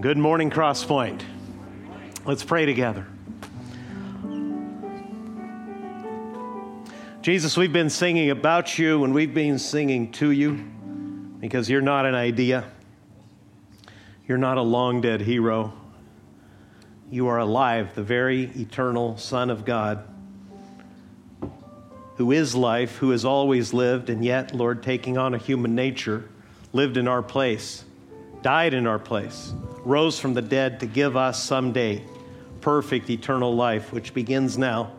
Good morning, Crosspoint. Let's pray together. Jesus, we've been singing about you and we've been singing to you because you're not an idea. You're not a long dead hero. You are alive, the very eternal Son of God, who is life, who has always lived, and yet, Lord, taking on a human nature, lived in our place, died in our place, rose from the dead to give us someday perfect eternal life, which begins now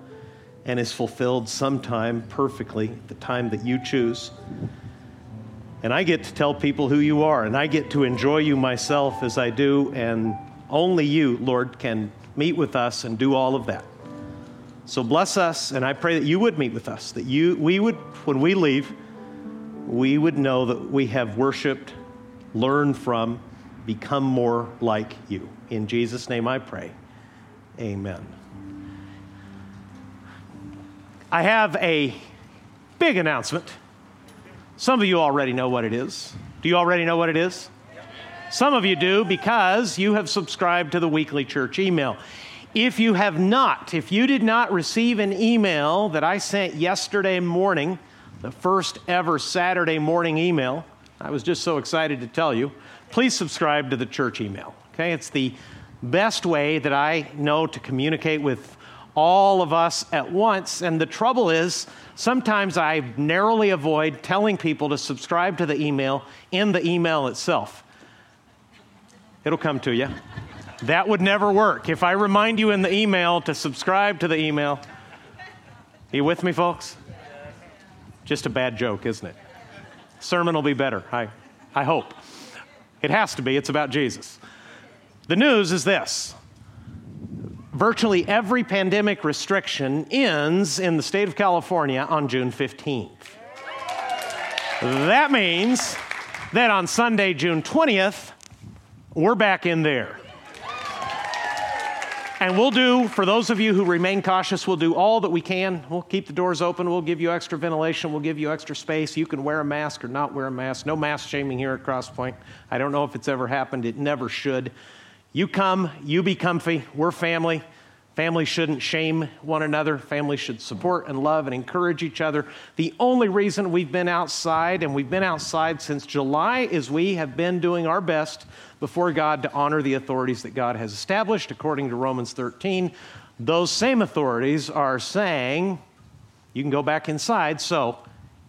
and is fulfilled sometime perfectly, the time that you choose. And I get to tell people who you are, and I get to enjoy you myself as I do, and only you, Lord, can meet with us and do all of that. So bless us, and I pray that you would meet with us, that you, we would, when we leave, we would know that we have worshiped, learned from, become more like you. In Jesus' name I pray. Amen. I have a big announcement. Some of you already know what it is. Do you already know what it is? Some of you do because you have subscribed to the weekly church email. If you have not, if you did not receive an email that I sent yesterday morning, the first ever Saturday morning email, I was just so excited to tell you, please subscribe to the church email. Okay, it's the best way that I know to communicate with all of us at once. And the trouble is, sometimes I narrowly avoid telling people to subscribe to the email in the email itself. It'll come to you. That would never work. If I remind you in the email to subscribe to the email, are you with me, folks? Just a bad joke, isn't it? Sermon will be better, I, I hope. It has to be, it's about Jesus. The news is this virtually every pandemic restriction ends in the state of California on June 15th. That means that on Sunday, June 20th, we're back in there. And we'll do, for those of you who remain cautious, we'll do all that we can. We'll keep the doors open. We'll give you extra ventilation. We'll give you extra space. You can wear a mask or not wear a mask. No mask shaming here at Crosspoint. I don't know if it's ever happened. It never should. You come, you be comfy. We're family. Families shouldn't shame one another. Families should support and love and encourage each other. The only reason we've been outside, and we've been outside since July, is we have been doing our best before God to honor the authorities that God has established according to Romans 13. Those same authorities are saying you can go back inside. So,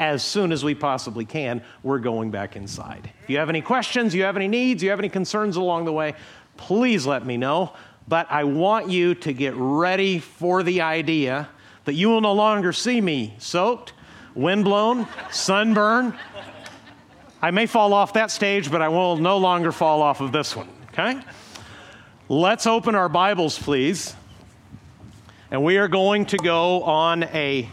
as soon as we possibly can, we're going back inside. If you have any questions, you have any needs, you have any concerns along the way, please let me know. But I want you to get ready for the idea that you will no longer see me soaked, windblown, sunburned. I may fall off that stage, but I will no longer fall off of this one, okay? Let's open our Bibles, please. And we are going to go on a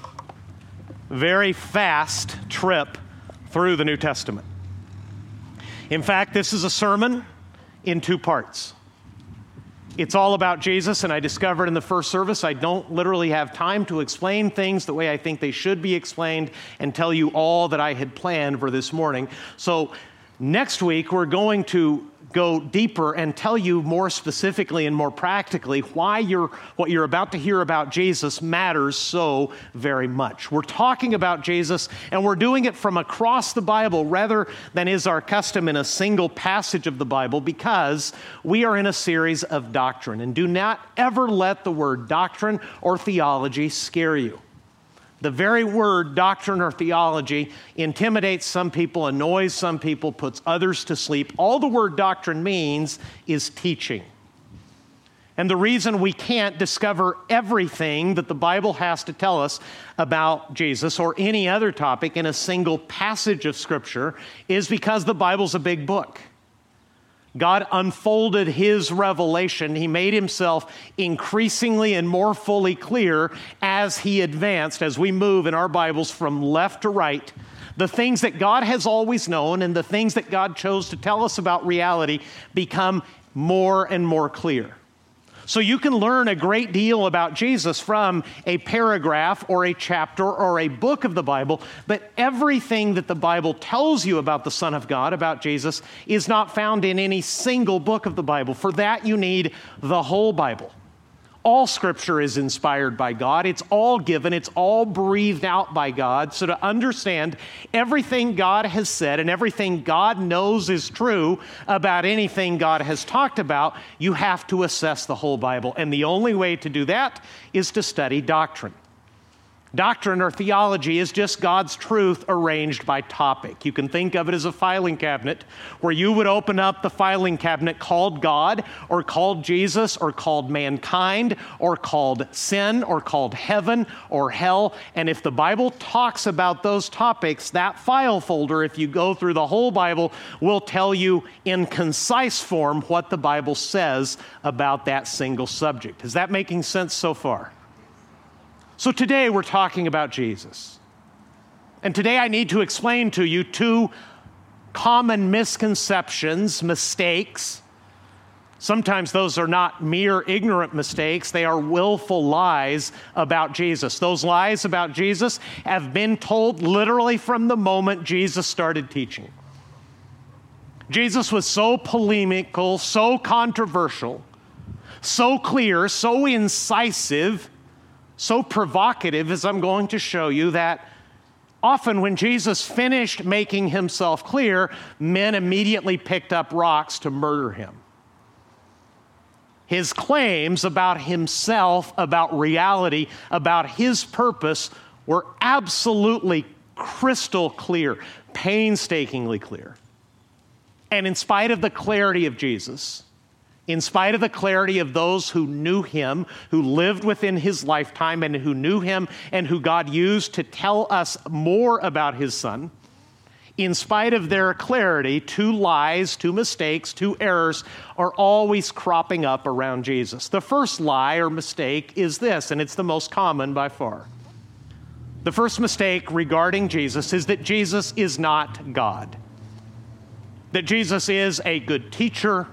very fast trip through the New Testament. In fact, this is a sermon in two parts. It's all about Jesus, and I discovered in the first service I don't literally have time to explain things the way I think they should be explained and tell you all that I had planned for this morning. So, next week we're going to go deeper and tell you more specifically and more practically why you're, what you're about to hear about Jesus matters so very much. We're talking about Jesus and we're doing it from across the Bible rather than is our custom in a single passage of the Bible because we are in a series of doctrine. And do not ever let the word doctrine or theology scare you. The very word doctrine or theology intimidates some people, annoys some people, puts others to sleep. All the word doctrine means is teaching. And the reason we can't discover everything that the Bible has to tell us about Jesus or any other topic in a single passage of Scripture is because the Bible's a big book. God unfolded his revelation. He made himself increasingly and more fully clear as he advanced, as we move in our Bibles from left to right. The things that God has always known and the things that God chose to tell us about reality become more and more clear. So you can learn a great deal about Jesus from a paragraph or a chapter or a book of the Bible, but everything that the Bible tells you about the Son of God, about Jesus, is not found in any single book of the Bible. For that, you need the whole Bible. All scripture is inspired by God. It's all given, it's all breathed out by God. So, to understand everything God has said and everything God knows is true about anything God has talked about, you have to assess the whole Bible. And the only way to do that is to study doctrine. Doctrine or theology is just God's truth arranged by topic. You can think of it as a filing cabinet where you would open up the filing cabinet called God or called Jesus or called mankind or called sin or called heaven or hell. And if the Bible talks about those topics, that file folder, if you go through the whole Bible, will tell you in concise form what the Bible says about that single subject. Is that making sense so far? So today we're talking about Jesus. And today I need to explain to you two common misconceptions, mistakes. Sometimes those are not mere ignorant mistakes, they are willful lies about Jesus. Those lies about Jesus have been told literally from the moment Jesus started teaching. Jesus was so polemical, so controversial, so clear, so incisive so provocative, as I'm going to show you, that often when Jesus finished making himself clear, men immediately picked up rocks to murder him. His claims about himself, about reality, about his purpose were absolutely crystal clear, painstakingly clear. And in spite of the clarity of Jesus, in spite of the clarity of those who knew him, who lived within his lifetime, and who knew him, and who God used to tell us more about his son, in spite of their clarity, two lies, two mistakes, two errors are always cropping up around Jesus. The first lie or mistake is this, and it's the most common by far. The first mistake regarding Jesus is that Jesus is not God, that Jesus is a good teacher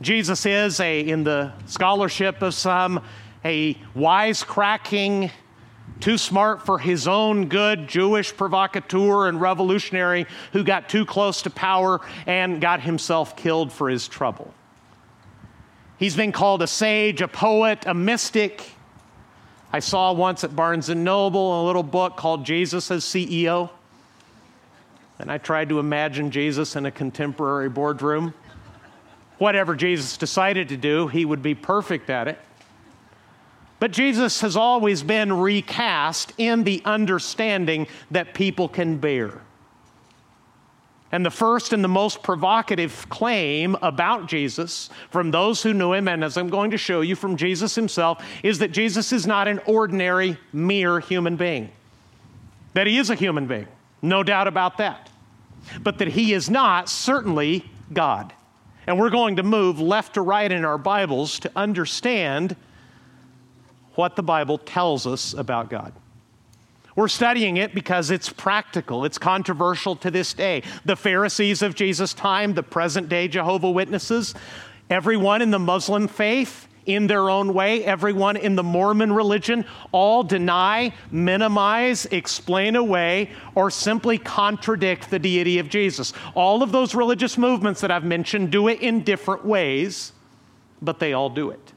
Jesus is a, in the scholarship of some, a wisecracking, too smart for his own good Jewish provocateur and revolutionary who got too close to power and got himself killed for his trouble. He's been called a sage, a poet, a mystic. I saw once at Barnes and Noble a little book called Jesus as CEO. And I tried to imagine Jesus in a contemporary boardroom whatever Jesus decided to do, he would be perfect at it. But Jesus has always been recast in the understanding that people can bear. And the first and the most provocative claim about Jesus from those who knew him, and as I'm going to show you from Jesus himself, is that Jesus is not an ordinary, mere human being. That he is a human being, no doubt about that. But that he is not, certainly, God. And we're going to move left to right in our Bibles to understand what the Bible tells us about God. We're studying it because it's practical. It's controversial to this day. The Pharisees of Jesus' time, the present day Jehovah Witnesses, everyone in the Muslim faith, in their own way. Everyone in the Mormon religion all deny, minimize, explain away, or simply contradict the deity of Jesus. All of those religious movements that I've mentioned do it in different ways, but they all do it.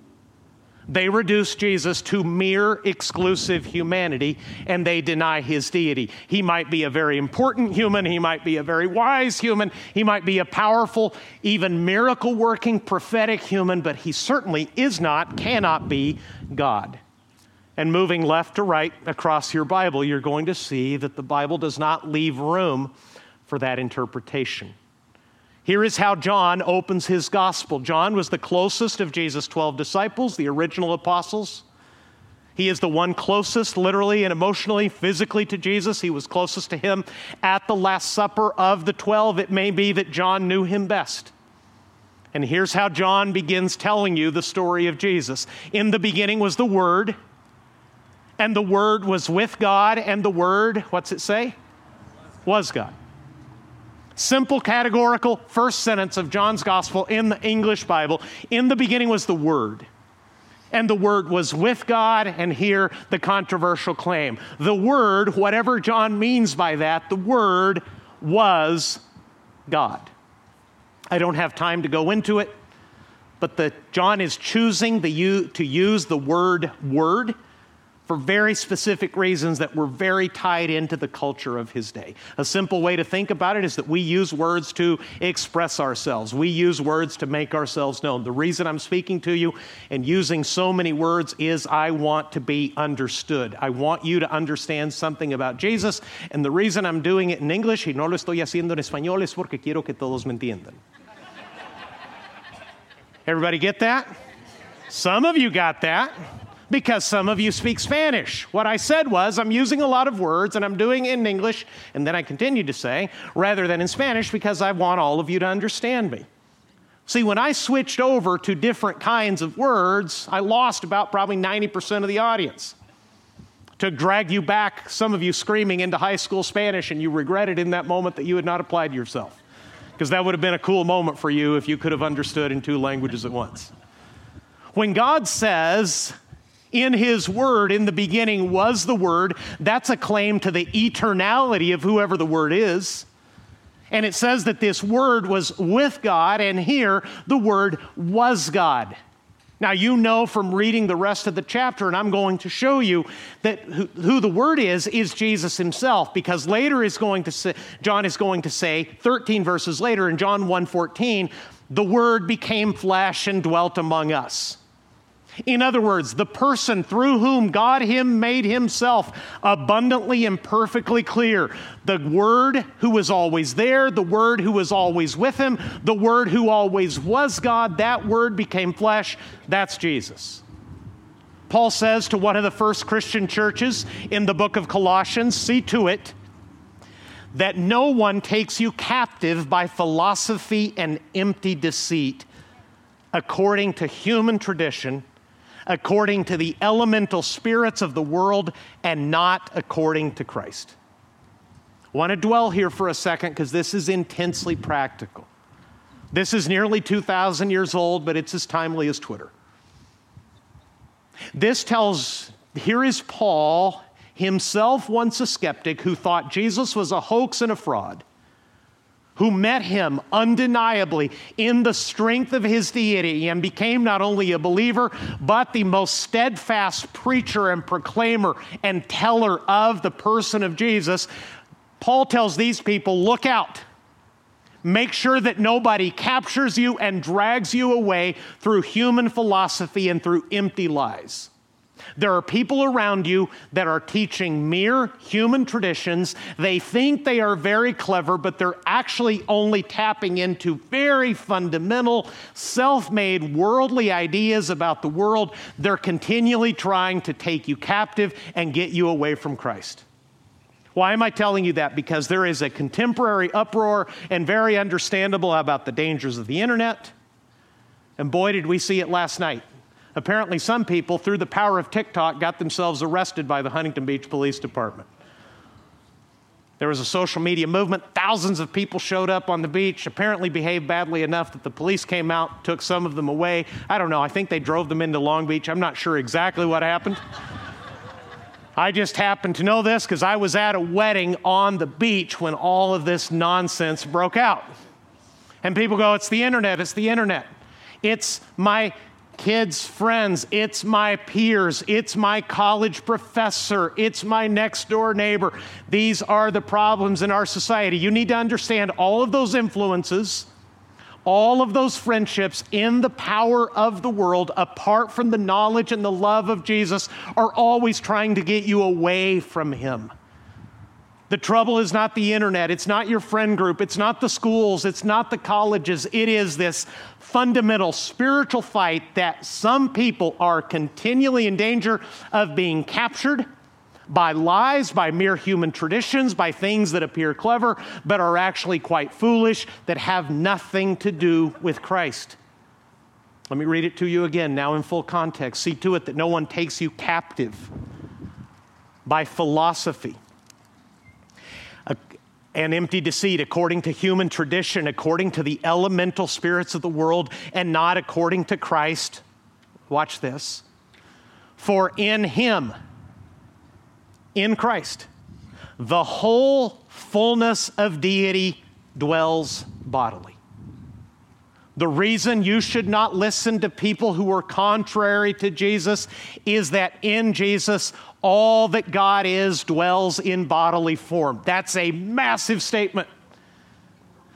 They reduce Jesus to mere exclusive humanity and they deny his deity. He might be a very important human, he might be a very wise human, he might be a powerful, even miracle working, prophetic human, but he certainly is not, cannot be God. And moving left to right across your Bible, you're going to see that the Bible does not leave room for that interpretation. Here is how John opens his gospel. John was the closest of Jesus' 12 disciples, the original apostles. He is the one closest, literally and emotionally, physically to Jesus. He was closest to him at the Last Supper of the 12. It may be that John knew him best. And here's how John begins telling you the story of Jesus. In the beginning was the Word, and the Word was with God, and the Word, what's it say? Was God. Simple, categorical, first sentence of John's gospel in the English Bible. In the beginning was the Word. and the Word was with God, and here the controversial claim. The Word, whatever John means by that, the Word was God. I don't have time to go into it, but the, John is choosing the, to use the word word for very specific reasons that were very tied into the culture of his day. A simple way to think about it is that we use words to express ourselves, we use words to make ourselves known. The reason I'm speaking to you and using so many words is I want to be understood. I want you to understand something about Jesus, and the reason I'm doing it in English y no lo estoy haciendo en español es porque quiero que todos me entiendan. Everybody get that? Some of you got that because some of you speak Spanish. What I said was, I'm using a lot of words and I'm doing it in English, and then I continued to say, rather than in Spanish, because I want all of you to understand me. See, when I switched over to different kinds of words, I lost about probably 90% of the audience. To drag you back, some of you screaming into high school Spanish, and you regretted in that moment that you had not applied yourself. Because that would have been a cool moment for you if you could have understood in two languages at once. When God says, in his word, in the beginning was the word. That's a claim to the eternality of whoever the word is. And it says that this word was with God, and here the word was God. Now, you know from reading the rest of the chapter, and I'm going to show you that who, the Word is, is Jesus Himself, because later is going to say, John is going to say, 13 verses later in John 1:14, the Word became flesh and dwelt among us. In other words, the person through whom God him made himself abundantly and perfectly clear. The word who was always there, the word who was always with him, the word who always was God, that word became flesh. That's Jesus. Paul says to one of the first Christian churches in the book of Colossians, see to it that no one takes you captive by philosophy and empty deceit according to human tradition according to the elemental spirits of the world and not according to Christ. I want to dwell here for a second because this is intensely practical. This is nearly 2,000 years old, but it's as timely as Twitter. This tells here is Paul, himself once a skeptic, who thought Jesus was a hoax and a fraud who met him undeniably in the strength of his deity and became not only a believer, but the most steadfast preacher and proclaimer and teller of the person of Jesus, Paul tells these people look out. Make sure that nobody captures you and drags you away through human philosophy and through empty lies. There are people around you that are teaching mere human traditions. They think they are very clever, but they're actually only tapping into very fundamental, self made, worldly ideas about the world. They're continually trying to take you captive and get you away from Christ. Why am I telling you that? Because there is a contemporary uproar and very understandable about the dangers of the internet. And boy, did we see it last night. Apparently, some people, through the power of TikTok, got themselves arrested by the Huntington Beach Police Department. There was a social media movement. Thousands of people showed up on the beach, apparently behaved badly enough that the police came out, took some of them away. I don't know. I think they drove them into Long Beach. I'm not sure exactly what happened. I just happened to know this because I was at a wedding on the beach when all of this nonsense broke out. And people go, It's the internet, it's the internet. It's my kids' friends, it's my peers, it's my college professor, it's my next door neighbor. These are the problems in our society. You need to understand all of those influences, all of those friendships in the power of the world, apart from the knowledge and the love of Jesus, are always trying to get you away from Him. The trouble is not the internet, it's not your friend group, it's not the schools, it's not the colleges. It is this fundamental spiritual fight that some people are continually in danger of being captured by lies, by mere human traditions, by things that appear clever but are actually quite foolish, that have nothing to do with Christ. Let me read it to you again, now in full context. See to it that no one takes you captive by philosophy and empty deceit according to human tradition, according to the elemental spirits of the world, and not according to Christ. Watch this. For in him, in Christ, the whole fullness of deity dwells bodily. The reason you should not listen to people who are contrary to Jesus is that in Jesus, all that God is dwells in bodily form. That's a massive statement.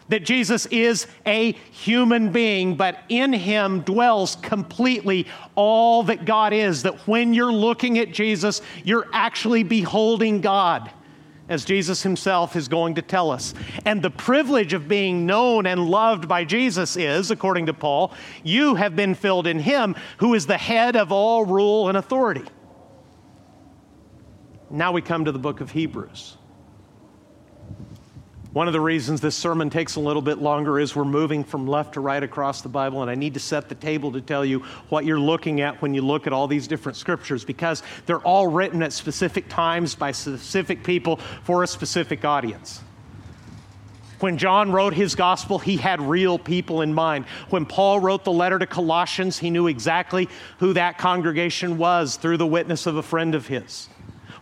That Jesus is a human being, but in him dwells completely all that God is. That when you're looking at Jesus, you're actually beholding God as Jesus himself is going to tell us. And the privilege of being known and loved by Jesus is, according to Paul, you have been filled in him who is the head of all rule and authority. Now we come to the book of Hebrews. One of the reasons this sermon takes a little bit longer is we're moving from left to right across the Bible, and I need to set the table to tell you what you're looking at when you look at all these different scriptures because they're all written at specific times by specific people for a specific audience. When John wrote his gospel, he had real people in mind. When Paul wrote the letter to Colossians, he knew exactly who that congregation was through the witness of a friend of his.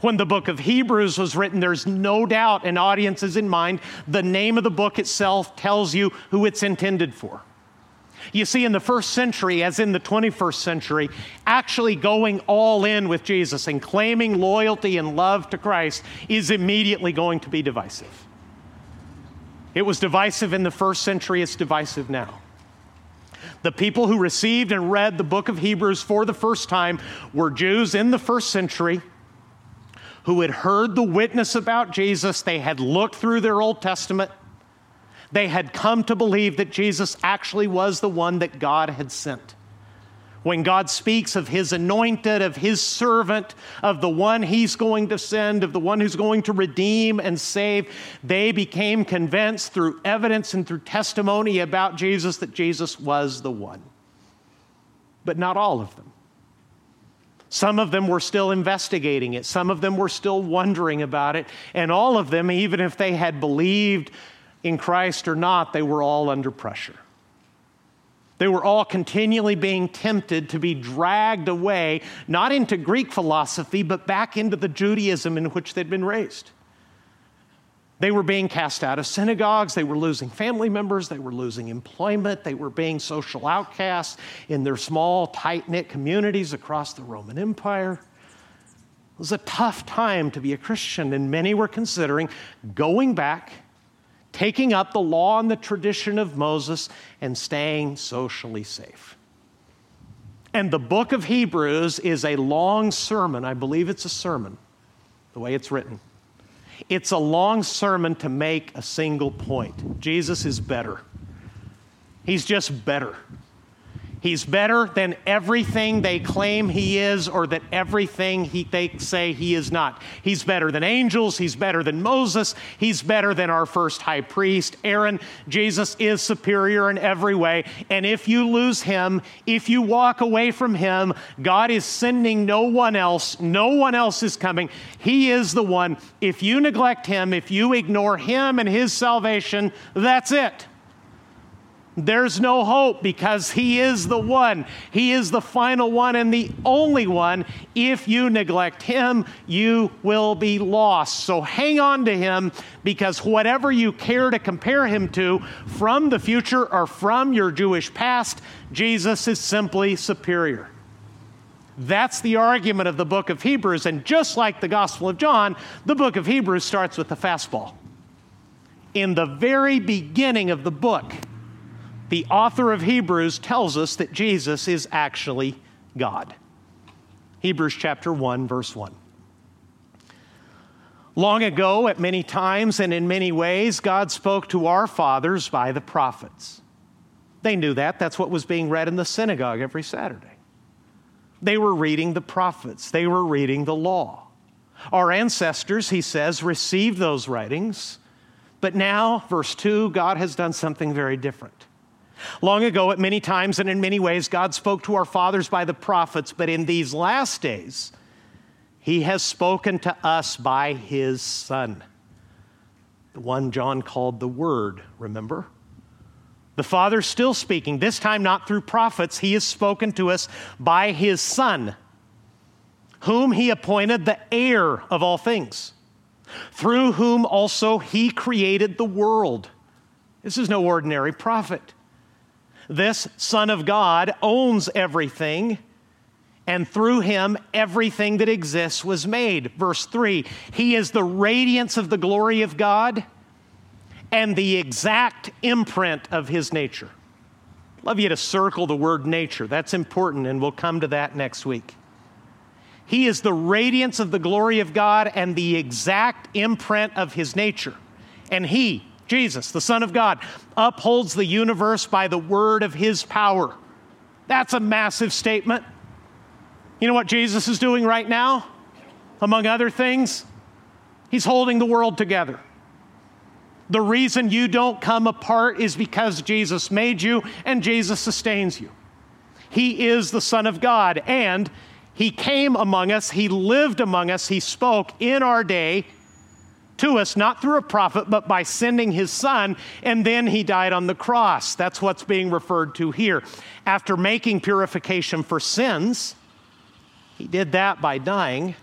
When the book of Hebrews was written, there's no doubt an audience is in mind. The name of the book itself tells you who it's intended for. You see, in the first century, as in the 21st century, actually going all in with Jesus and claiming loyalty and love to Christ is immediately going to be divisive. It was divisive in the first century, it's divisive now. The people who received and read the book of Hebrews for the first time were Jews in the first century who had heard the witness about Jesus. They had looked through their Old Testament. They had come to believe that Jesus actually was the one that God had sent. When God speaks of his anointed, of his servant, of the one he's going to send, of the one who's going to redeem and save, they became convinced through evidence and through testimony about Jesus that Jesus was the one. But not all of them. Some of them were still investigating it. Some of them were still wondering about it. And all of them, even if they had believed in Christ or not, they were all under pressure. They were all continually being tempted to be dragged away, not into Greek philosophy, but back into the Judaism in which they'd been raised. They were being cast out of synagogues. They were losing family members. They were losing employment. They were being social outcasts in their small, tight knit communities across the Roman Empire. It was a tough time to be a Christian, and many were considering going back, taking up the law and the tradition of Moses, and staying socially safe. And the book of Hebrews is a long sermon. I believe it's a sermon, the way it's written. It's a long sermon to make a single point. Jesus is better. He's just better. He's better than everything they claim he is or that everything he, they say he is not. He's better than angels. He's better than Moses. He's better than our first high priest, Aaron. Jesus is superior in every way. And if you lose him, if you walk away from him, God is sending no one else. No one else is coming. He is the one. If you neglect him, if you ignore him and his salvation, that's it. There's no hope because He is the one. He is the final one and the only one. If you neglect Him, you will be lost. So hang on to Him because whatever you care to compare Him to from the future or from your Jewish past, Jesus is simply superior. That's the argument of the book of Hebrews. And just like the Gospel of John, the book of Hebrews starts with the fastball. In the very beginning of the book, the author of Hebrews tells us that Jesus is actually God. Hebrews chapter 1, verse 1. Long ago, at many times and in many ways, God spoke to our fathers by the prophets. They knew that. That's what was being read in the synagogue every Saturday. They were reading the prophets, they were reading the law. Our ancestors, he says, received those writings, but now, verse 2, God has done something very different. Long ago, at many times and in many ways, God spoke to our fathers by the prophets, but in these last days, He has spoken to us by His Son, the one John called the Word, remember? The Father's still speaking, this time not through prophets. He has spoken to us by His Son. whom he appointed the heir of all things, through whom also he created the world. This is no ordinary prophet. This Son of God owns everything, and through him everything that exists was made. Verse 3 He is the radiance of the glory of God and the exact imprint of his nature. Love you to circle the word nature. That's important, and we'll come to that next week. He is the radiance of the glory of God and the exact imprint of his nature. And he, Jesus, the Son of God, upholds the universe by the word of his power. That's a massive statement. You know what Jesus is doing right now? Among other things, he's holding the world together. The reason you don't come apart is because Jesus made you and Jesus sustains you. He is the Son of God, and he came among us, He lived among us, He spoke in our day to us, not through a prophet, but by sending His Son, and then He died on the cross. That's what's being referred to here. After making purification for sins, He did that by dying.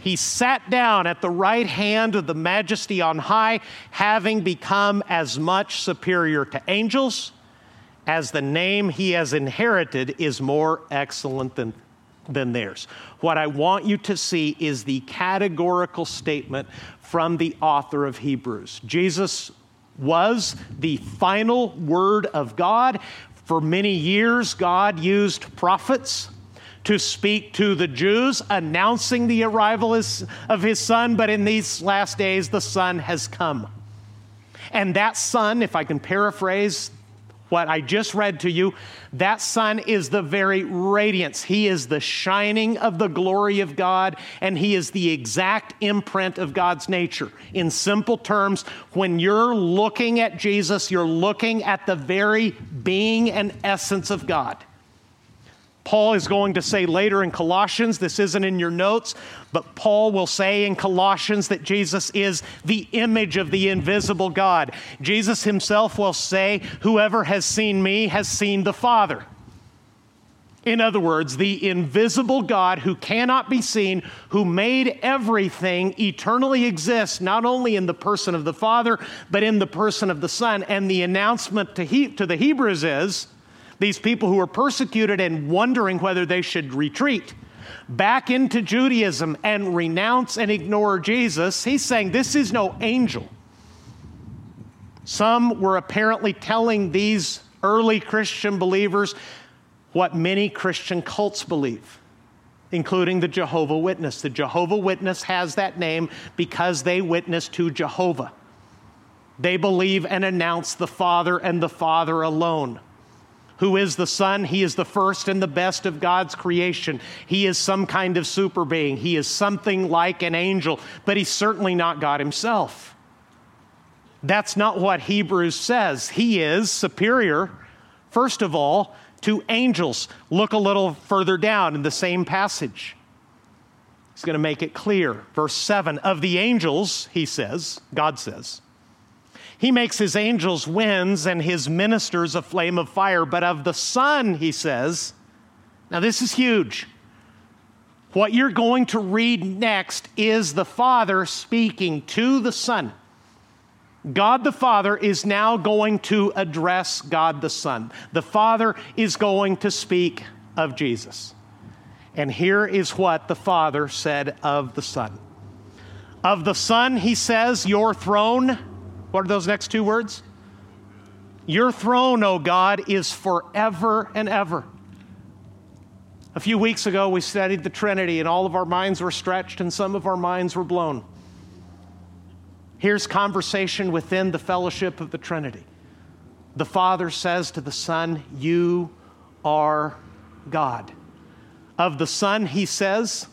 He sat down at the right hand of the majesty on high, having become as much superior to angels as the name he has inherited is more excellent than than theirs. What I want you to see is the categorical statement from the author of Hebrews. Jesus was the final word of God. For many years, God used prophets to speak to the Jews, announcing the arrival of his son, but in these last days, the son has come. And that son, if I can paraphrase what I just read to you, that Son is the very radiance. He is the shining of the glory of God, and He is the exact imprint of God's nature. In simple terms, when you're looking at Jesus, you're looking at the very being and essence of God. Paul is going to say later in Colossians, this isn't in your notes, but Paul will say in Colossians that Jesus is the image of the invisible God. Jesus himself will say, Whoever has seen me has seen the Father. In other words, the invisible God who cannot be seen, who made everything eternally exists, not only in the person of the Father, but in the person of the Son. And the announcement to, he, to the Hebrews is these people who were persecuted and wondering whether they should retreat back into Judaism and renounce and ignore Jesus, he's saying this is no angel. Some were apparently telling these early Christian believers what many Christian cults believe, including the Jehovah Witness. The Jehovah Witness has that name because they witness to Jehovah. They believe and announce the Father and the Father alone who is the Son. He is the first and the best of God's creation. He is some kind of super being. He is something like an angel, but he's certainly not God himself. That's not what Hebrews says. He is superior, first of all, to angels. Look a little further down in the same passage. He's going to make it clear. Verse 7 Of the angels, he says, God says, he makes his angels winds and his ministers a flame of fire. But of the Son, he says, now this is huge. What you're going to read next is the Father speaking to the Son. God the Father is now going to address God the Son. The Father is going to speak of Jesus. And here is what the Father said of the Son. Of the Son, he says, Your throne what are those next two words? Your throne, O God, is forever and ever. A few weeks ago, we studied the Trinity, and all of our minds were stretched, and some of our minds were blown. Here's conversation within the fellowship of the Trinity. The Father says to the Son, You are God. Of the Son, he says,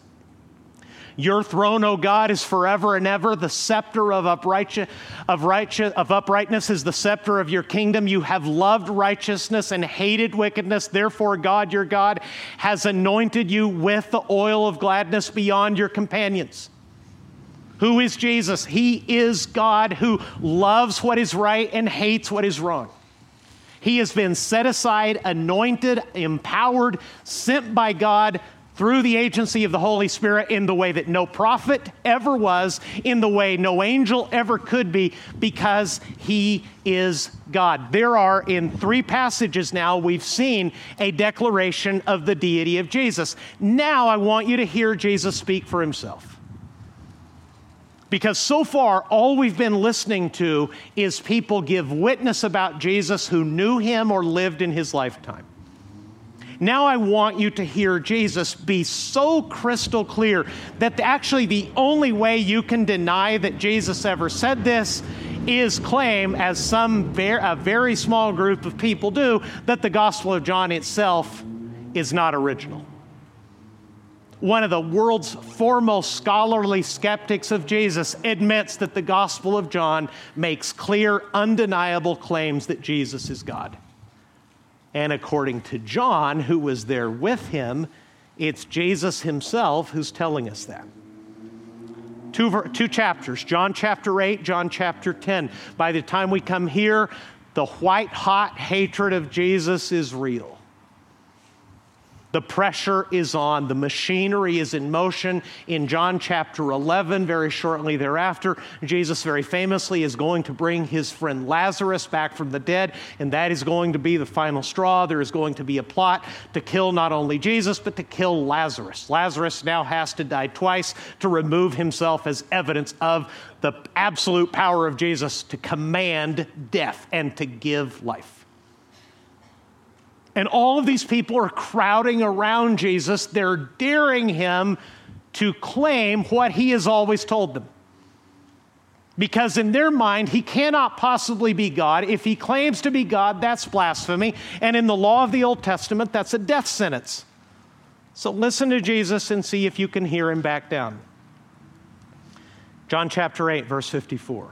your throne, O God, is forever and ever. The scepter of, upright, of, righteous, of uprightness is the scepter of your kingdom. You have loved righteousness and hated wickedness. Therefore, God, your God, has anointed you with the oil of gladness beyond your companions. Who is Jesus? He is God who loves what is right and hates what is wrong. He has been set aside, anointed, empowered, sent by God through the agency of the Holy Spirit in the way that no prophet ever was, in the way no angel ever could be, because he is God. There are, in three passages now, we've seen a declaration of the deity of Jesus. Now I want you to hear Jesus speak for himself. Because so far, all we've been listening to is people give witness about Jesus who knew him or lived in his lifetime. Now I want you to hear Jesus be so crystal clear that actually the only way you can deny that Jesus ever said this is claim, as some very, a very small group of people do, that the Gospel of John itself is not original. One of the world's foremost scholarly skeptics of Jesus admits that the Gospel of John makes clear, undeniable claims that Jesus is God. And according to John, who was there with him, it's Jesus himself who's telling us that. Two, two chapters, John chapter 8, John chapter 10. By the time we come here, the white hot hatred of Jesus is real. The pressure is on, the machinery is in motion. In John chapter 11, very shortly thereafter, Jesus very famously is going to bring his friend Lazarus back from the dead, and that is going to be the final straw. There is going to be a plot to kill not only Jesus, but to kill Lazarus. Lazarus now has to die twice to remove himself as evidence of the absolute power of Jesus to command death and to give life. And all of these people are crowding around Jesus. They're daring him to claim what he has always told them. Because in their mind, he cannot possibly be God. If he claims to be God, that's blasphemy. And in the law of the Old Testament, that's a death sentence. So listen to Jesus and see if you can hear him back down. John chapter 8, verse 54.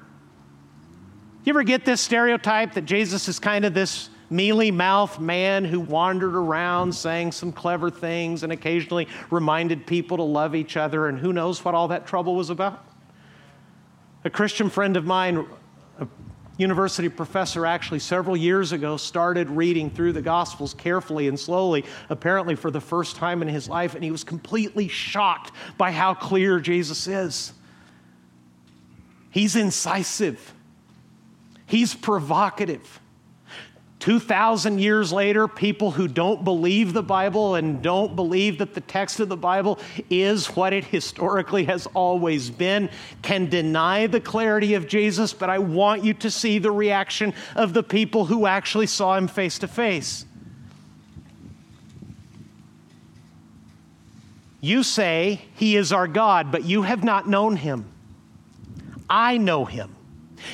You ever get this stereotype that Jesus is kind of this mealy mouthed man who wandered around saying some clever things and occasionally reminded people to love each other, and who knows what all that trouble was about? A Christian friend of mine, a university professor, actually several years ago started reading through the Gospels carefully and slowly, apparently for the first time in his life, and he was completely shocked by how clear Jesus is. He's incisive. He's provocative. 2,000 years later, people who don't believe the Bible and don't believe that the text of the Bible is what it historically has always been can deny the clarity of Jesus, but I want you to see the reaction of the people who actually saw him face to face. You say, He is our God, but you have not known him. I know him.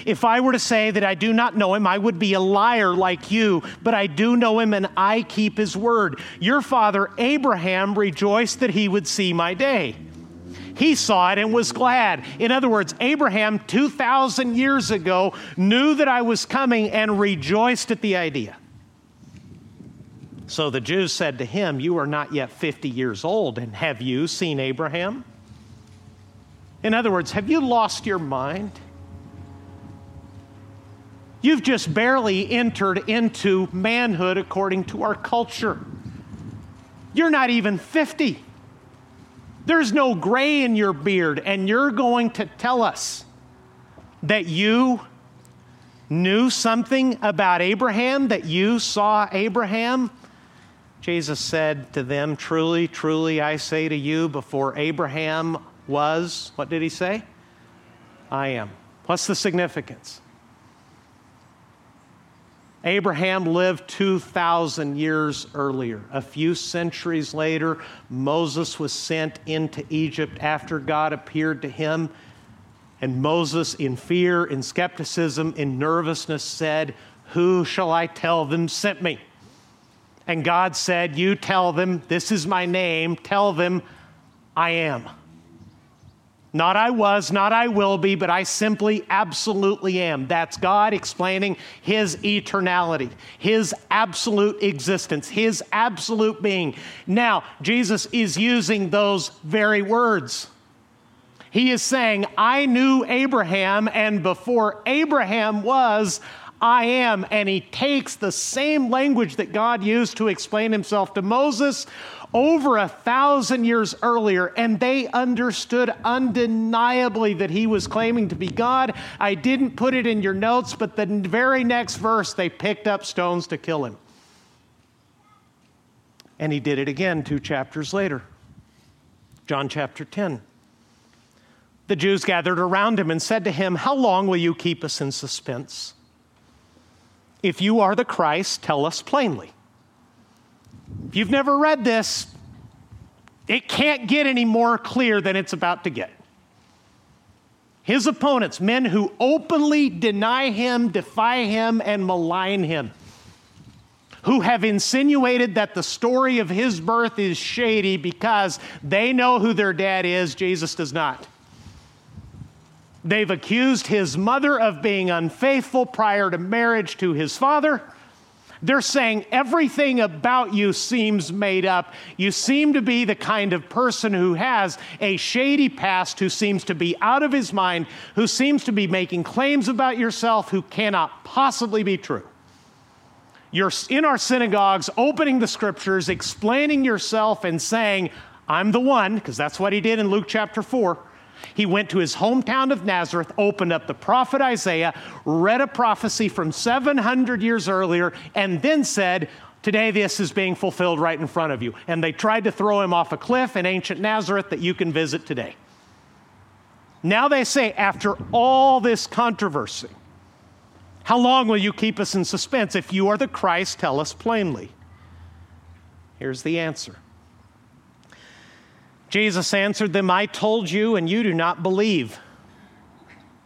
If I were to say that I do not know him, I would be a liar like you, but I do know him and I keep his word. Your father Abraham rejoiced that he would see my day. He saw it and was glad. In other words, Abraham 2,000 years ago knew that I was coming and rejoiced at the idea. So the Jews said to him, You are not yet 50 years old, and have you seen Abraham? In other words, have you lost your mind? You've just barely entered into manhood according to our culture. You're not even 50. There's no gray in your beard, and you're going to tell us that you knew something about Abraham, that you saw Abraham. Jesus said to them, Truly, truly, I say to you, before Abraham was, what did he say? I am. What's the significance? Abraham lived 2,000 years earlier. A few centuries later, Moses was sent into Egypt after God appeared to him. And Moses, in fear, in skepticism, in nervousness, said, Who shall I tell them sent me? And God said, You tell them, this is my name, tell them, I am. Not I was, not I will be, but I simply absolutely am. That's God explaining His eternality, His absolute existence, His absolute being. Now, Jesus is using those very words. He is saying, I knew Abraham, and before Abraham was, I am. And he takes the same language that God used to explain himself to Moses over a thousand years earlier, and they understood undeniably that he was claiming to be God. I didn't put it in your notes, but the very next verse, they picked up stones to kill him. And he did it again two chapters later. John chapter 10. The Jews gathered around him and said to him, How long will you keep us in suspense? If you are the Christ, tell us plainly. If you've never read this, it can't get any more clear than it's about to get. His opponents, men who openly deny him, defy him, and malign him, who have insinuated that the story of his birth is shady because they know who their dad is, Jesus does not. They've accused his mother of being unfaithful prior to marriage to his father. They're saying everything about you seems made up. You seem to be the kind of person who has a shady past, who seems to be out of his mind, who seems to be making claims about yourself who cannot possibly be true. You're in our synagogues opening the scriptures, explaining yourself, and saying, I'm the one, because that's what he did in Luke chapter 4. He went to his hometown of Nazareth, opened up the prophet Isaiah, read a prophecy from 700 years earlier, and then said, Today, this is being fulfilled right in front of you. And they tried to throw him off a cliff in ancient Nazareth that you can visit today. Now they say, after all this controversy, how long will you keep us in suspense? If you are the Christ, tell us plainly. Here's the answer Jesus answered them, I told you, and you do not believe.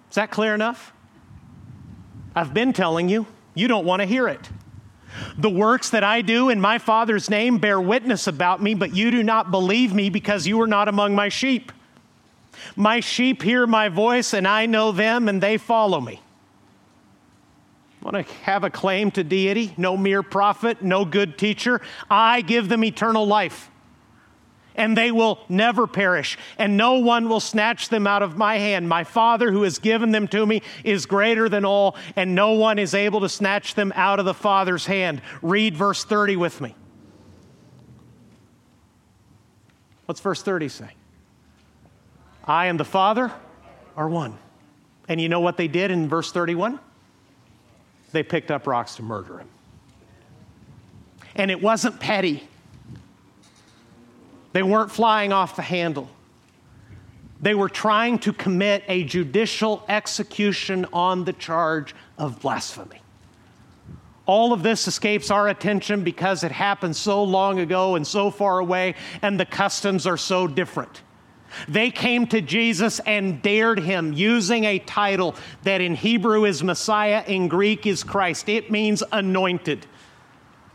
Is that clear enough? I've been telling you, you don't want to hear it. The works that I do in my Father's name bear witness about me, but you do not believe me because you are not among my sheep. My sheep hear my voice, and I know them, and they follow me. Want to have a claim to deity? No mere prophet, no good teacher. I give them eternal life and they will never perish, and no one will snatch them out of my hand. My Father, who has given them to me, is greater than all, and no one is able to snatch them out of the Father's hand. Read verse 30 with me. What's verse 30 say? I and the Father are one. And you know what they did in verse 31? They picked up rocks to murder him. And it wasn't petty. They weren't flying off the handle. They were trying to commit a judicial execution on the charge of blasphemy. All of this escapes our attention because it happened so long ago and so far away, and the customs are so different. They came to Jesus and dared him using a title that in Hebrew is Messiah, in Greek is Christ. It means anointed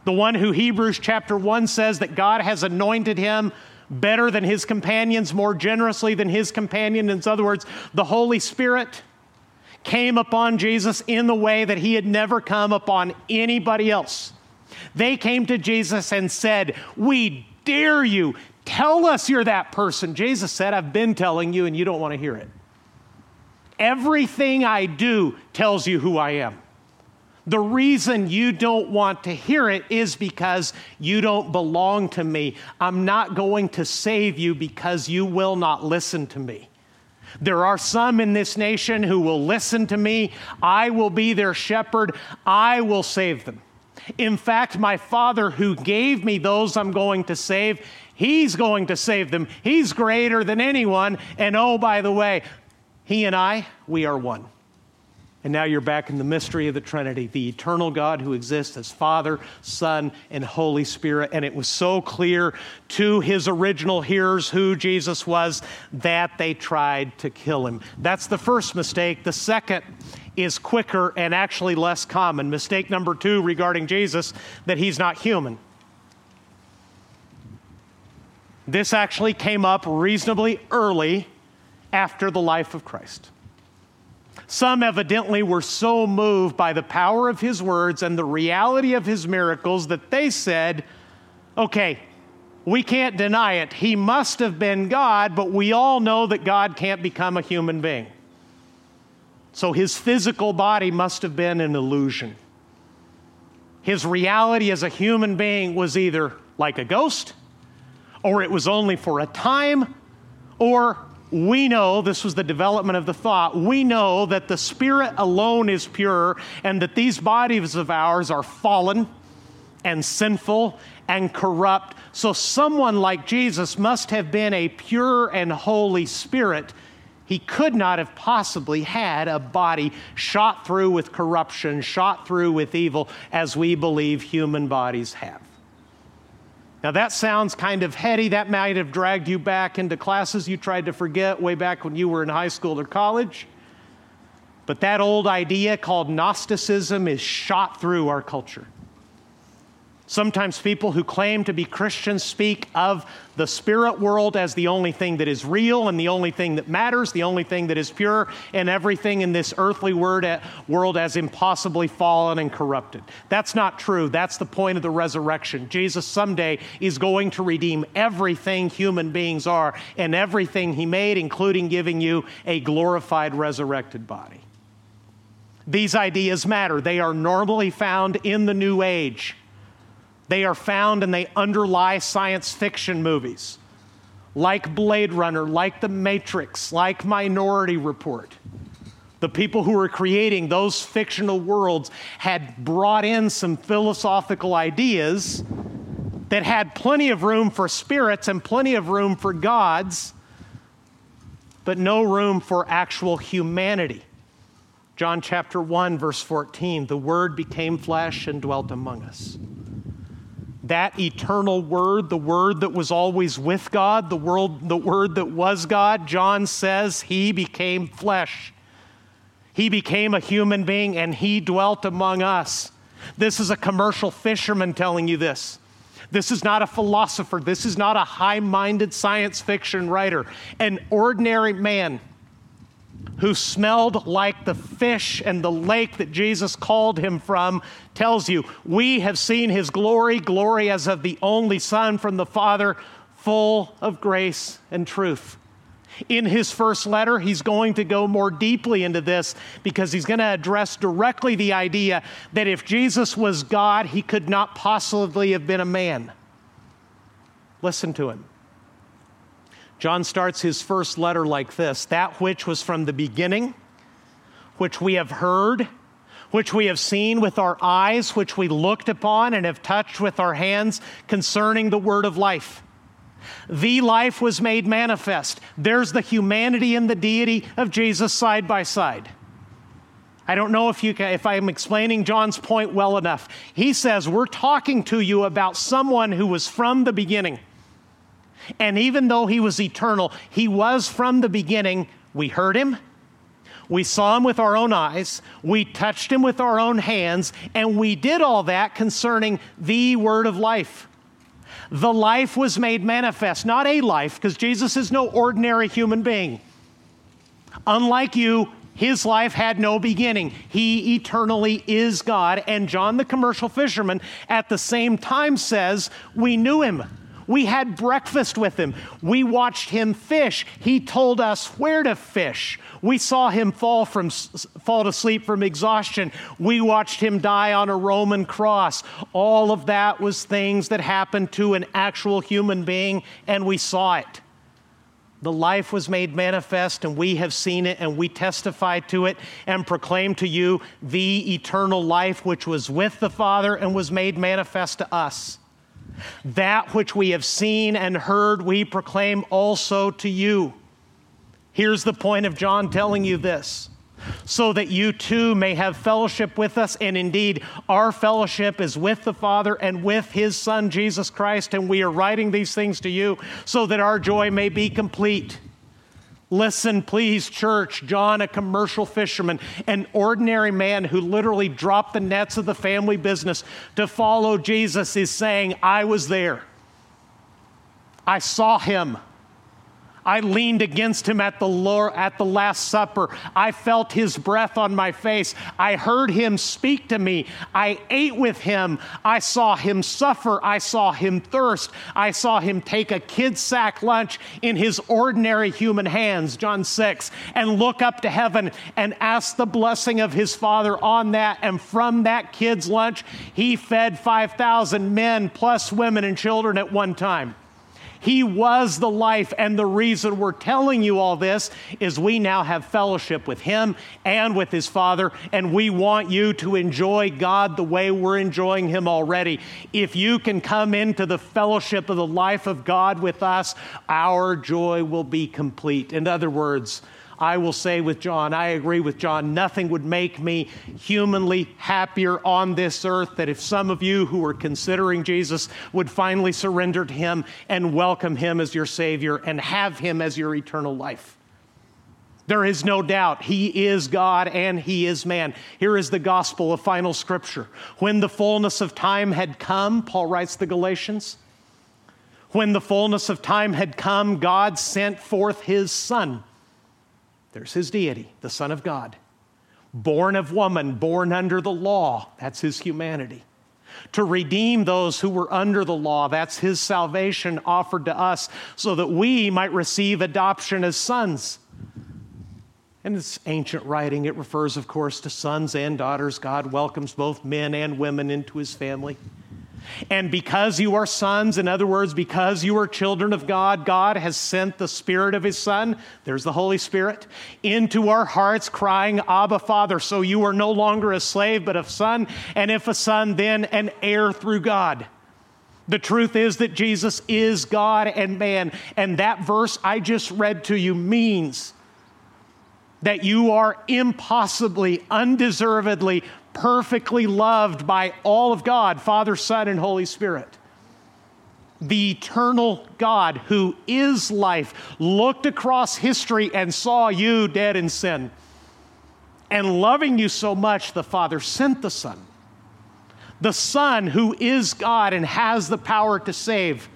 the one who Hebrews chapter 1 says that God has anointed him better than his companions, more generously than his companion. In other words, the Holy Spirit came upon Jesus in the way that he had never come upon anybody else. They came to Jesus and said, We dare you. Tell us you're that person. Jesus said, I've been telling you and you don't want to hear it. Everything I do tells you who I am. The reason you don't want to hear it is because you don't belong to me. I'm not going to save you because you will not listen to me. There are some in this nation who will listen to me. I will be their shepherd. I will save them. In fact, my Father who gave me those I'm going to save, He's going to save them. He's greater than anyone. And oh, by the way, He and I, we are one. And now you're back in the mystery of the Trinity, the eternal God who exists as Father, Son, and Holy Spirit. And it was so clear to his original hearers who Jesus was that they tried to kill him. That's the first mistake. The second is quicker and actually less common. Mistake number two regarding Jesus that he's not human. This actually came up reasonably early after the life of Christ. Some evidently were so moved by the power of his words and the reality of his miracles that they said, okay, we can't deny it. He must have been God, but we all know that God can't become a human being. So his physical body must have been an illusion. His reality as a human being was either like a ghost, or it was only for a time, or we know, this was the development of the thought, we know that the spirit alone is pure and that these bodies of ours are fallen and sinful and corrupt. So, someone like Jesus must have been a pure and holy spirit. He could not have possibly had a body shot through with corruption, shot through with evil, as we believe human bodies have. Now, that sounds kind of heady. That might have dragged you back into classes you tried to forget way back when you were in high school or college. But that old idea called Gnosticism is shot through our culture. Sometimes people who claim to be Christians speak of the spirit world as the only thing that is real and the only thing that matters, the only thing that is pure, and everything in this earthly world as impossibly fallen and corrupted. That's not true. That's the point of the resurrection. Jesus someday is going to redeem everything human beings are and everything he made, including giving you a glorified resurrected body. These ideas matter. They are normally found in the New Age. They are found and they underlie science fiction movies like Blade Runner, like The Matrix, like Minority Report. The people who were creating those fictional worlds had brought in some philosophical ideas that had plenty of room for spirits and plenty of room for gods, but no room for actual humanity. John chapter 1, verse 14 the Word became flesh and dwelt among us that eternal word, the word that was always with God, the, world, the word that was God, John says he became flesh. He became a human being and he dwelt among us. This is a commercial fisherman telling you this. This is not a philosopher. This is not a high minded science fiction writer. An ordinary man who smelled like the fish and the lake that Jesus called him from, tells you, We have seen his glory, glory as of the only Son from the Father, full of grace and truth. In his first letter, he's going to go more deeply into this because he's going to address directly the idea that if Jesus was God, he could not possibly have been a man. Listen to him. John starts his first letter like this That which was from the beginning, which we have heard, which we have seen with our eyes, which we looked upon and have touched with our hands concerning the word of life. The life was made manifest. There's the humanity and the deity of Jesus side by side. I don't know if, you can, if I'm explaining John's point well enough. He says, We're talking to you about someone who was from the beginning. And even though he was eternal, he was from the beginning. We heard him, we saw him with our own eyes, we touched him with our own hands, and we did all that concerning the word of life. The life was made manifest, not a life, because Jesus is no ordinary human being. Unlike you, his life had no beginning. He eternally is God. And John, the commercial fisherman, at the same time says, We knew him. We had breakfast with him. We watched him fish. He told us where to fish. We saw him fall from fall to sleep from exhaustion. We watched him die on a Roman cross. All of that was things that happened to an actual human being and we saw it. The life was made manifest, and we have seen it, and we testify to it and proclaim to you the eternal life which was with the Father and was made manifest to us. That which we have seen and heard, we proclaim also to you. Here's the point of John telling you this so that you too may have fellowship with us. And indeed, our fellowship is with the Father and with His Son, Jesus Christ. And we are writing these things to you so that our joy may be complete. Listen, please, church. John, a commercial fisherman, an ordinary man who literally dropped the nets of the family business to follow Jesus, is saying, I was there. I saw him. I leaned against him at the, at the Last Supper. I felt his breath on my face. I heard him speak to me. I ate with him. I saw him suffer. I saw him thirst. I saw him take a kid sack lunch in his ordinary human hands, John 6, and look up to heaven and ask the blessing of his Father on that. And from that kid's lunch, he fed 5,000 men plus women and children at one time. He was the life. And the reason we're telling you all this is we now have fellowship with Him and with His Father, and we want you to enjoy God the way we're enjoying Him already. If you can come into the fellowship of the life of God with us, our joy will be complete. In other words, I will say with John, I agree with John, nothing would make me humanly happier on this earth that if some of you who are considering Jesus would finally surrender to him and welcome him as your Savior and have him as your eternal life. There is no doubt he is God and he is man. Here is the gospel of final scripture. When the fullness of time had come, Paul writes the Galatians, when the fullness of time had come, God sent forth his Son there's his deity, the Son of God. Born of woman, born under the law. That's his humanity. To redeem those who were under the law. That's his salvation offered to us so that we might receive adoption as sons. In it's ancient writing. It refers, of course, to sons and daughters. God welcomes both men and women into his family. And because you are sons, in other words, because you are children of God, God has sent the Spirit of His Son, there's the Holy Spirit, into our hearts, crying, Abba, Father. So you are no longer a slave, but a son, and if a son, then an heir through God. The truth is that Jesus is God and man. And that verse I just read to you means that you are impossibly, undeservedly perfectly loved by all of God, Father, Son, and Holy Spirit. The eternal God who is life looked across history and saw you dead in sin. And loving you so much, the Father sent the Son. The Son who is God and has the power to save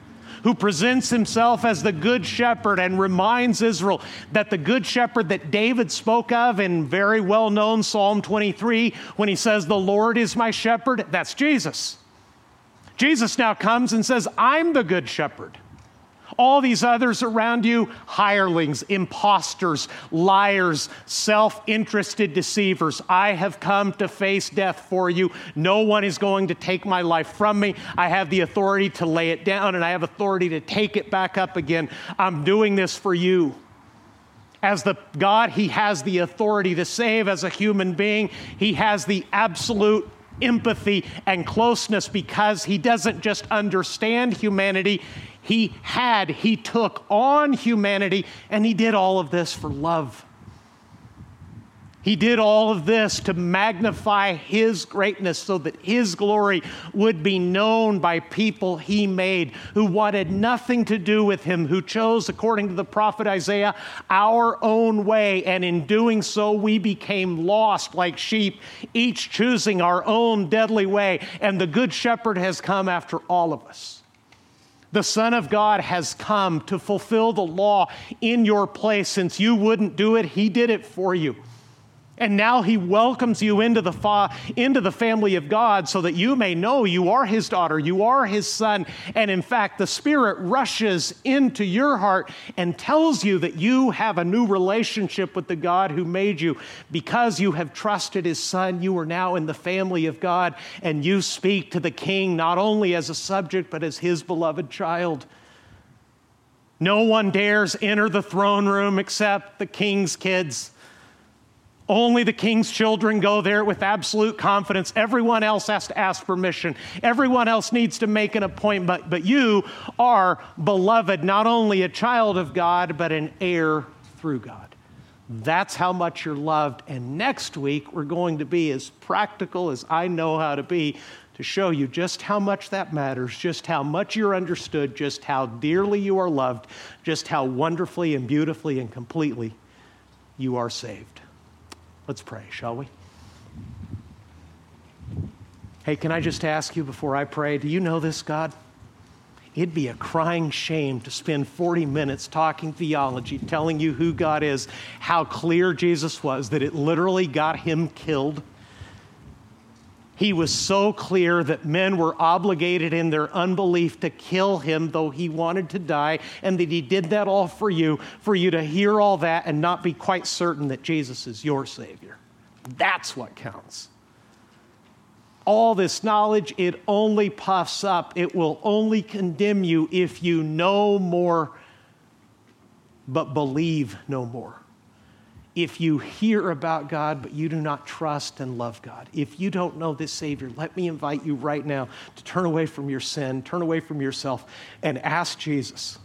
who presents himself as the good shepherd and reminds Israel that the good shepherd that David spoke of in very well known Psalm 23, when he says, The Lord is my shepherd, that's Jesus. Jesus now comes and says, I'm the good shepherd. All these others around you, hirelings, impostors, liars, self interested deceivers. I have come to face death for you. No one is going to take my life from me. I have the authority to lay it down and I have authority to take it back up again. I'm doing this for you. As the God, He has the authority to save as a human being, He has the absolute empathy and closeness because he doesn't just understand humanity, he had, he took on humanity, and he did all of this for love. He did all of this to magnify His greatness so that His glory would be known by people He made who wanted nothing to do with Him, who chose, according to the prophet Isaiah, our own way. And in doing so, we became lost like sheep, each choosing our own deadly way. And the Good Shepherd has come after all of us. The Son of God has come to fulfill the law in your place. Since you wouldn't do it, He did it for you. And now he welcomes you into the, fa- into the family of God so that you may know you are his daughter, you are his son. And in fact, the Spirit rushes into your heart and tells you that you have a new relationship with the God who made you. Because you have trusted his son, you are now in the family of God and you speak to the king not only as a subject, but as his beloved child. No one dares enter the throne room except the king's kids. Only the king's children go there with absolute confidence. Everyone else has to ask permission. Everyone else needs to make an appointment. But you are beloved, not only a child of God, but an heir through God. That's how much you're loved. And next week, we're going to be as practical as I know how to be to show you just how much that matters, just how much you're understood, just how dearly you are loved, just how wonderfully and beautifully and completely you are saved. Let's pray, shall we? Hey, can I just ask you before I pray, do you know this, God? It'd be a crying shame to spend 40 minutes talking theology, telling you who God is, how clear Jesus was, that it literally got him killed. He was so clear that men were obligated in their unbelief to kill him, though he wanted to die, and that he did that all for you, for you to hear all that and not be quite certain that Jesus is your Savior. That's what counts all this knowledge, it only puffs up. It will only condemn you if you know more but believe no more. If you hear about God but you do not trust and love God, if you don't know this Savior, let me invite you right now to turn away from your sin, turn away from yourself, and ask Jesus,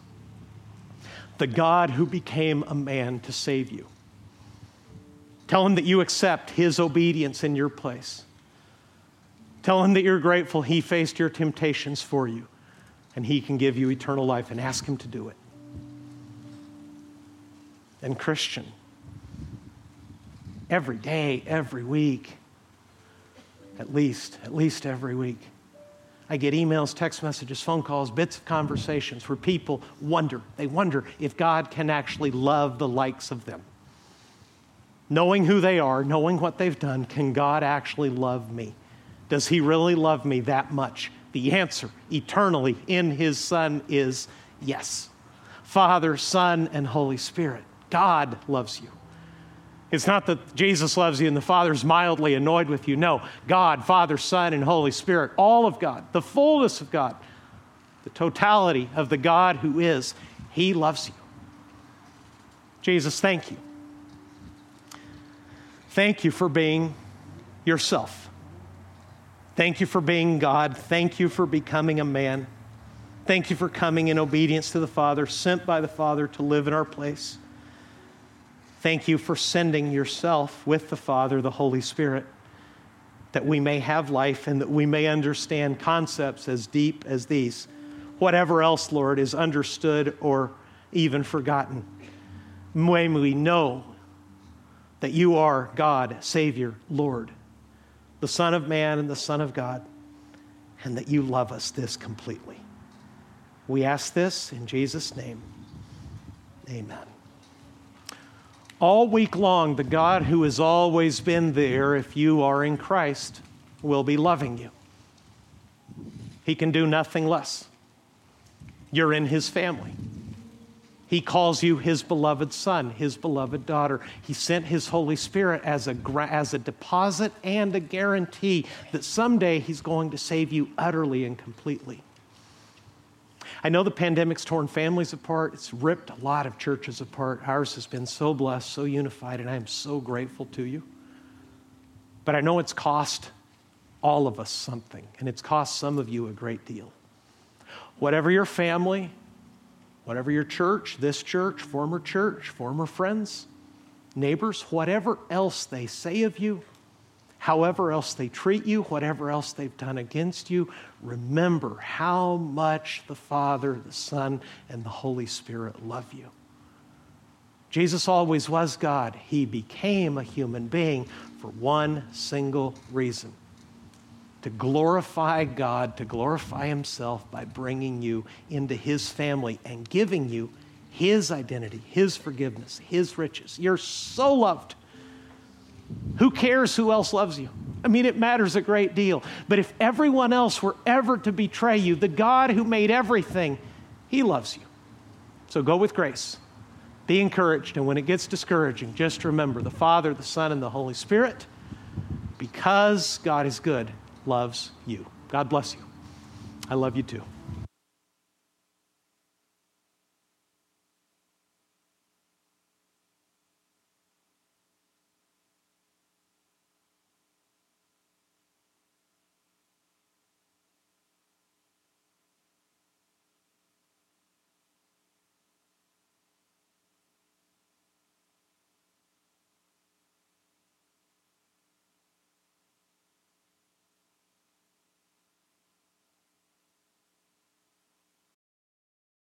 the God who became a man to save you. Tell him that you accept his obedience in your place. Tell him that you're grateful he faced your temptations for you and he can give you eternal life and ask him to do it. And, Christian, every day, every week, at least, at least every week, I get emails, text messages, phone calls, bits of conversations where people wonder, they wonder if God can actually love the likes of them. Knowing who they are, knowing what they've done, can God actually love me? Does he really love me that much? The answer, eternally in his Son, is yes. Father, Son, and Holy Spirit. God loves you. It's not that Jesus loves you and the Father's mildly annoyed with you. No, God, Father, Son, and Holy Spirit, all of God, the fullness of God, the totality of the God who is, He loves you. Jesus, thank you. Thank you for being yourself. Thank you for being God. Thank you for becoming a man. Thank you for coming in obedience to the Father, sent by the Father to live in our place. Thank you for sending yourself with the Father, the Holy Spirit, that we may have life and that we may understand concepts as deep as these. Whatever else, Lord, is understood or even forgotten. May we know that you are God, Savior, Lord the Son of Man and the Son of God, and that you love us this completely. We ask this in Jesus' name. Amen. All week long, the God who has always been there, if you are in Christ, will be loving you. He can do nothing less. You're in his family. He calls you his beloved son, his beloved daughter. He sent his Holy Spirit as a, as a deposit and a guarantee that someday he's going to save you utterly and completely. I know the pandemic's torn families apart. It's ripped a lot of churches apart. Ours has been so blessed, so unified, and I am so grateful to you. But I know it's cost all of us something, and it's cost some of you a great deal. Whatever your family, whatever your church, this church, former church, former friends, neighbors, whatever else they say of you, however else they treat you, whatever else they've done against you, remember how much the Father, the Son, and the Holy Spirit love you. Jesus always was God. He became a human being for one single reason to glorify God, to glorify Himself by bringing you into His family and giving you His identity, His forgiveness, His riches. You're so loved. Who cares who else loves you? I mean, it matters a great deal. But if everyone else were ever to betray you, the God who made everything, He loves you. So go with grace. Be encouraged. And when it gets discouraging, just remember the Father, the Son, and the Holy Spirit. Because God is good, loves you. God bless you. I love you too.